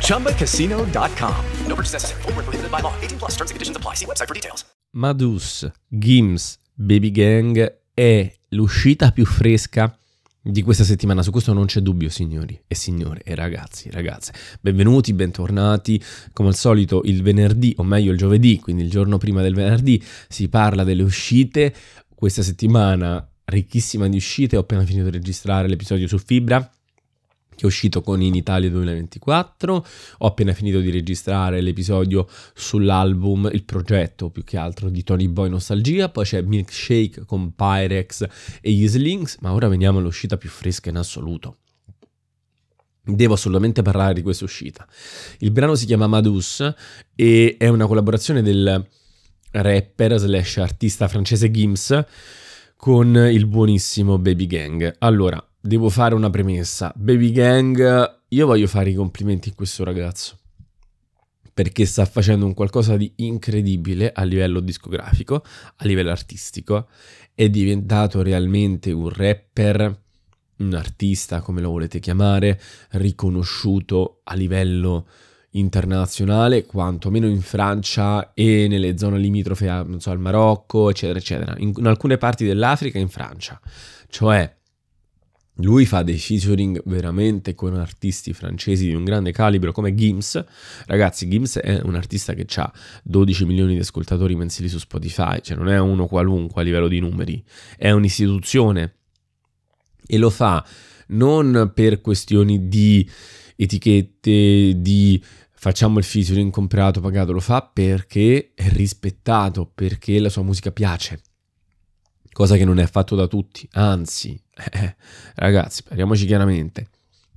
ChumbaCasino.com. No purchase necessary. Void were prohibited by law. 18 plus. Terms and conditions apply. See website for details. Madus, Gims, Baby Gang è l'uscita più fresca di questa settimana. Su questo non c'è dubbio, signori e signore e ragazzi e ragazze. Benvenuti, bentornati. Come al solito il venerdì, o meglio il giovedì, quindi il giorno prima del venerdì, si parla delle uscite. Questa settimana ricchissima di uscite, ho appena finito di registrare l'episodio su Fibra che è uscito con In Italia 2024. Ho appena finito di registrare l'episodio sull'album, il progetto più che altro di Tony Boy Nostalgia. Poi c'è Milkshake con Pyrex e gli Slings. Ma ora veniamo all'uscita più fresca in assoluto. Devo assolutamente parlare di questa uscita. Il brano si chiama Madus e è una collaborazione del rapper slash artista francese Gims con il buonissimo Baby Gang. Allora, devo fare una premessa. Baby Gang, io voglio fare i complimenti a questo ragazzo. Perché sta facendo un qualcosa di incredibile a livello discografico, a livello artistico. È diventato realmente un rapper, un artista, come lo volete chiamare, riconosciuto a livello internazionale, quantomeno in Francia e nelle zone limitrofe non so, al Marocco, eccetera, eccetera. In, in alcune parti dell'Africa e in Francia. Cioè, lui fa dei featuring veramente con artisti francesi di un grande calibro come Gims. Ragazzi, Gims è un artista che ha 12 milioni di ascoltatori mensili su Spotify, cioè non è uno qualunque a livello di numeri, è un'istituzione e lo fa non per questioni di etichette, di facciamo il featuring comprato, pagato, lo fa perché è rispettato, perché la sua musica piace cosa che non è fatto da tutti, anzi, eh, ragazzi, parliamoci chiaramente.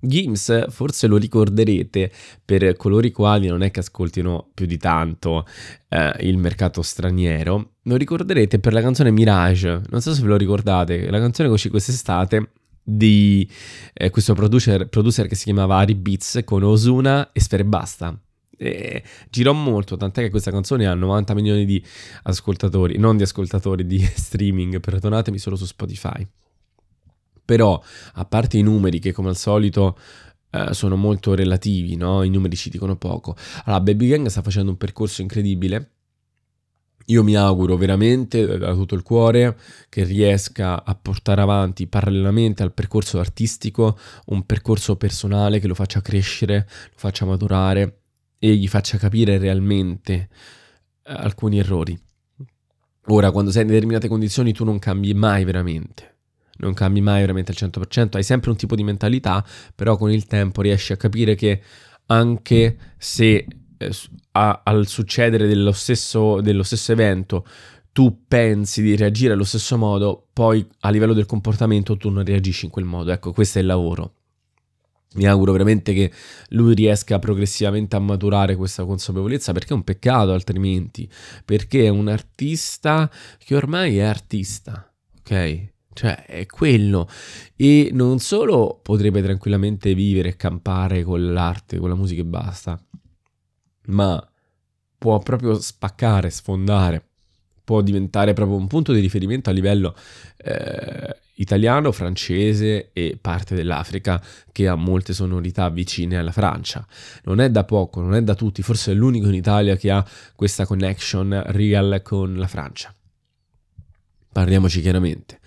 Gims forse lo ricorderete per coloro i quali non è che ascoltino più di tanto eh, il mercato straniero, lo ricorderete per la canzone Mirage, non so se ve lo ricordate, la canzone che uscì quest'estate di eh, questo producer, producer che si chiamava Ari Beats con Osuna e Sfere Basta. E girò molto, tant'è che questa canzone ha 90 milioni di ascoltatori, non di ascoltatori, di streaming, perdonatemi, solo su Spotify. Però, a parte i numeri che come al solito eh, sono molto relativi, no? I numeri ci dicono poco. Allora, Baby Gang sta facendo un percorso incredibile. Io mi auguro veramente da tutto il cuore che riesca a portare avanti parallelamente al percorso artistico un percorso personale che lo faccia crescere, lo faccia maturare e gli faccia capire realmente eh, alcuni errori. Ora, quando sei in determinate condizioni, tu non cambi mai veramente. Non cambi mai veramente al 100%, hai sempre un tipo di mentalità, però con il tempo riesci a capire che anche se eh, a, al succedere dello stesso, dello stesso evento tu pensi di reagire allo stesso modo, poi a livello del comportamento tu non reagisci in quel modo. Ecco, questo è il lavoro. Mi auguro veramente che lui riesca progressivamente a maturare questa consapevolezza perché è un peccato altrimenti, perché è un artista che ormai è artista, ok? Cioè è quello e non solo potrebbe tranquillamente vivere e campare con l'arte, con la musica e basta, ma può proprio spaccare, sfondare, può diventare proprio un punto di riferimento a livello eh, italiano, francese e parte dell'Africa che ha molte sonorità vicine alla Francia. Non è da poco, non è da tutti, forse è l'unico in Italia che ha questa connection real con la Francia. Parliamoci chiaramente.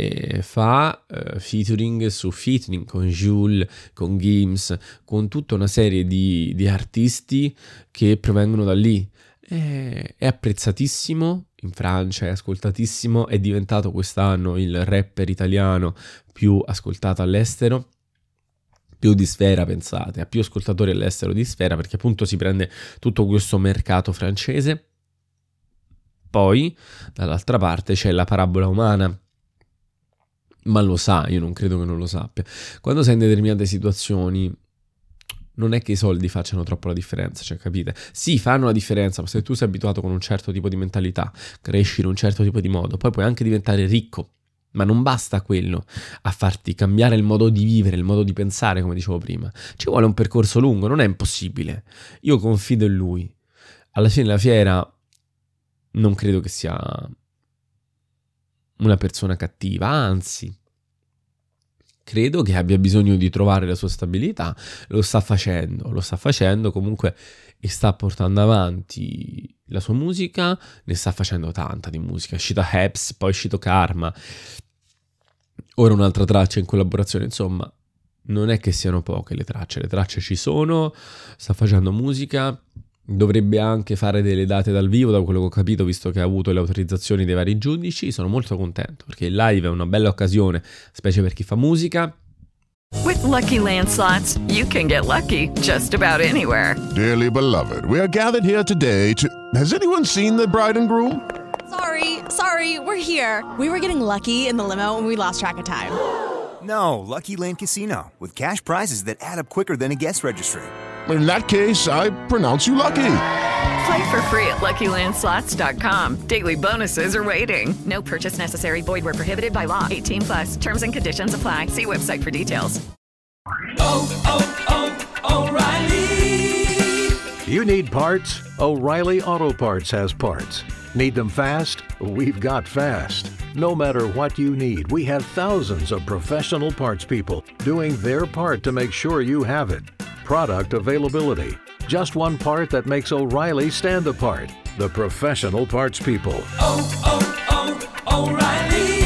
E fa uh, featuring su featuring con Jules, con Gims, con tutta una serie di, di artisti che provengono da lì è, è apprezzatissimo in Francia, è ascoltatissimo, è diventato quest'anno il rapper italiano più ascoltato all'estero più di sfera, pensate, ha più ascoltatori all'estero di sfera perché appunto si prende tutto questo mercato francese. Poi, dall'altra parte, c'è la parabola umana. Ma lo sa, io non credo che non lo sappia. Quando sei in determinate situazioni, non è che i soldi facciano troppo la differenza, cioè capite? Sì, fanno la differenza, ma se tu sei abituato con un certo tipo di mentalità, cresci in un certo tipo di modo, poi puoi anche diventare ricco ma non basta quello a farti cambiare il modo di vivere, il modo di pensare, come dicevo prima. Ci vuole un percorso lungo, non è impossibile. Io confido in lui. Alla fine la fiera non credo che sia una persona cattiva, anzi, credo che abbia bisogno di trovare la sua stabilità, lo sta facendo, lo sta facendo comunque e sta portando avanti la sua musica, ne sta facendo tanta di musica, è uscito Heps, poi è uscito Karma, ora un'altra traccia in collaborazione, insomma, non è che siano poche le tracce, le tracce ci sono, sta facendo musica, dovrebbe anche fare delle date dal vivo, da quello che ho capito, visto che ha avuto le autorizzazioni dei vari giudici, sono molto contento perché il live è una bella occasione, specie per chi fa musica. With lucky landslots, you can get lucky just about anywhere. Dearly beloved, we are gathered here today to. Has anyone seen the bride and groom? Sorry, sorry, we're here. We were getting lucky in the limo and we lost track of time. No, Lucky Land Casino, with cash prizes that add up quicker than a guest registry. In that case, I pronounce you lucky. Play for free at LuckyLandSlots.com. Daily bonuses are waiting. No purchase necessary. Void were prohibited by law. 18 plus. Terms and conditions apply. See website for details. Oh, oh, oh, O'Reilly. You need parts? O'Reilly Auto Parts has parts. Need them fast? We've got fast. No matter what you need, we have thousands of professional parts people doing their part to make sure you have it. Product availability. Just one part that makes O'Reilly stand apart. The professional parts people. Oh, oh, oh, O'Reilly.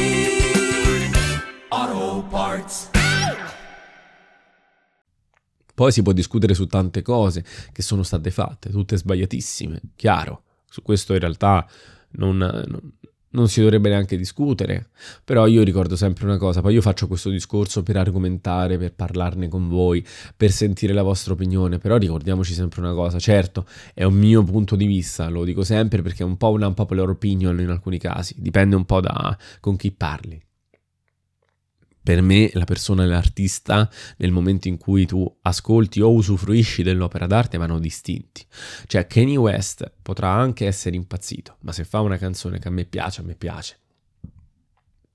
Auto Parts. Poi si può discutere su tante cose che sono state fatte, tutte sbagliatissime, chiaro. Su questo in realtà non, non, non si dovrebbe neanche discutere. Però io ricordo sempre una cosa, poi io faccio questo discorso per argomentare, per parlarne con voi, per sentire la vostra opinione, però ricordiamoci sempre una cosa, certo, è un mio punto di vista, lo dico sempre perché è un po' una unpopular opinion in alcuni casi, dipende un po' da con chi parli. Per me la persona e l'artista nel momento in cui tu ascolti o usufruisci dell'opera d'arte vanno distinti. Cioè Kanye West potrà anche essere impazzito, ma se fa una canzone che a me piace, a me piace.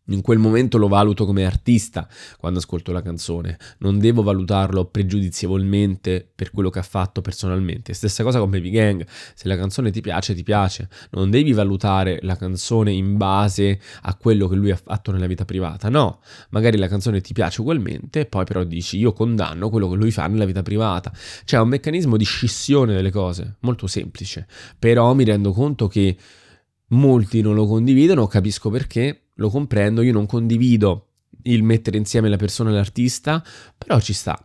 In quel momento lo valuto come artista quando ascolto la canzone, non devo valutarlo pregiudizievolmente per quello che ha fatto personalmente. Stessa cosa con Baby Gang, se la canzone ti piace, ti piace, non devi valutare la canzone in base a quello che lui ha fatto nella vita privata, no, magari la canzone ti piace ugualmente, poi però dici io condanno quello che lui fa nella vita privata. C'è un meccanismo di scissione delle cose, molto semplice, però mi rendo conto che molti non lo condividono, capisco perché lo comprendo, io non condivido il mettere insieme la persona e l'artista, però ci sta.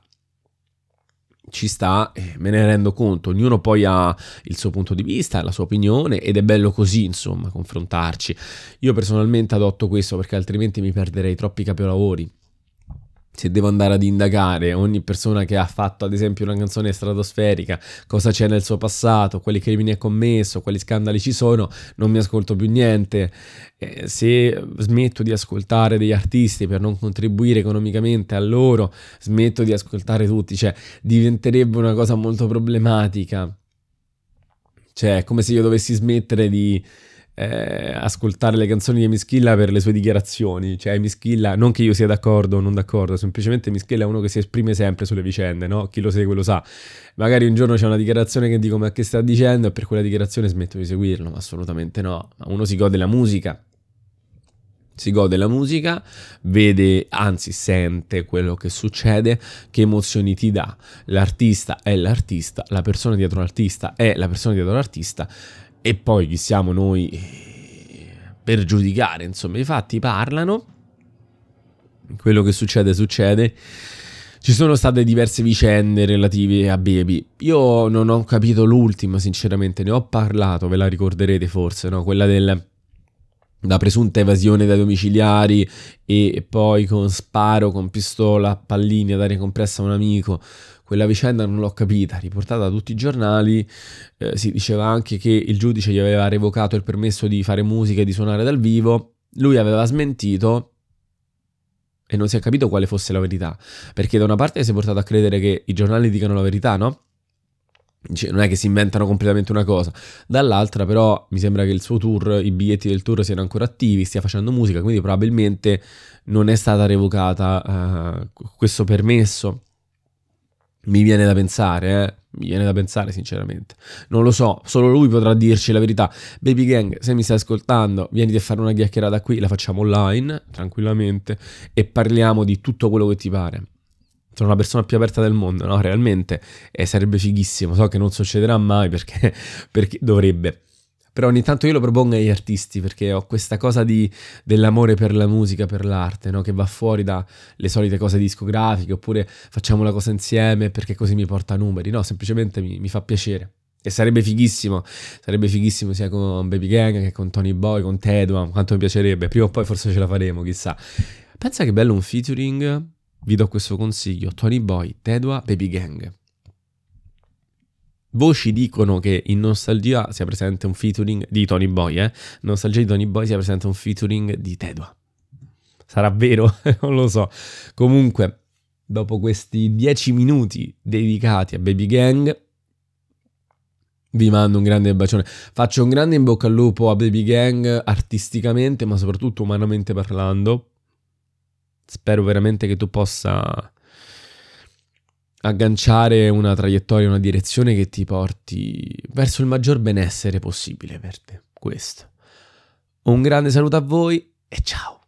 Ci sta, eh, me ne rendo conto, ognuno poi ha il suo punto di vista, la sua opinione ed è bello così, insomma, confrontarci. Io personalmente adotto questo perché altrimenti mi perderei troppi capolavori se devo andare ad indagare ogni persona che ha fatto ad esempio una canzone stratosferica, cosa c'è nel suo passato, quali crimini ha commesso, quali scandali ci sono, non mi ascolto più niente. Eh, se smetto di ascoltare degli artisti per non contribuire economicamente a loro, smetto di ascoltare tutti, cioè diventerebbe una cosa molto problematica. Cioè, è come se io dovessi smettere di eh, ascoltare le canzoni di Mischilla per le sue dichiarazioni. Cioè, Mischilla, non che io sia d'accordo o non d'accordo, semplicemente Mischilla è uno che si esprime sempre sulle vicende, no? Chi lo segue lo sa. Magari un giorno c'è una dichiarazione che dico ma che sta dicendo e per quella dichiarazione smetto di seguirlo, ma assolutamente no. Ma uno si gode la musica. Si gode la musica, vede, anzi sente quello che succede, che emozioni ti dà. L'artista è l'artista, la persona dietro l'artista è la persona dietro l'artista e poi chi siamo noi per giudicare, insomma, i fatti parlano, quello che succede succede. Ci sono state diverse vicende relative a Baby. Io non ho capito l'ultima, sinceramente. Ne ho parlato, ve la ricorderete forse, no? Quella del da presunta evasione dai domiciliari e poi con sparo, con pistola, pallini ad aria compressa a un amico. Quella vicenda non l'ho capita, riportata da tutti i giornali. Eh, si diceva anche che il giudice gli aveva revocato il permesso di fare musica e di suonare dal vivo. Lui aveva smentito e non si è capito quale fosse la verità. Perché da una parte si è portato a credere che i giornali dicano la verità, no? Non è che si inventano completamente una cosa. Dall'altra, però, mi sembra che il suo tour, i biglietti del tour siano ancora attivi, stia facendo musica, quindi probabilmente non è stata revocata uh, questo permesso. Mi viene da pensare, eh. Mi viene da pensare, sinceramente. Non lo so, solo lui potrà dirci la verità. Baby Gang, se mi stai ascoltando, vieni a fare una chiacchierata qui, la facciamo online, tranquillamente, e parliamo di tutto quello che ti pare sono la persona più aperta del mondo, no? Realmente eh, sarebbe fighissimo. So che non succederà mai perché, perché, dovrebbe. Però ogni tanto io lo propongo agli artisti perché ho questa cosa di, dell'amore per la musica, per l'arte, no? che va fuori dalle solite cose discografiche oppure facciamo la cosa insieme perché così mi porta numeri. No, semplicemente mi, mi fa piacere. E sarebbe fighissimo, sarebbe fighissimo sia con Baby Gang che con Tony Boy, con Tedua, quanto mi piacerebbe. Prima o poi forse ce la faremo, chissà. Pensa che bello un featuring vi do questo consiglio: Tony Boy, Tedua, Baby Gang. Voci dicono che in Nostalgia sia presente un featuring di Tony Boy, eh? Nostalgia di Tony Boy sia presente un featuring di Tedua. Sarà vero? non lo so. Comunque, dopo questi 10 minuti dedicati a Baby Gang, vi mando un grande bacione. Faccio un grande in bocca al lupo a Baby Gang artisticamente, ma soprattutto umanamente parlando Spero veramente che tu possa agganciare una traiettoria, una direzione che ti porti verso il maggior benessere possibile per te. Questo. Un grande saluto a voi e ciao.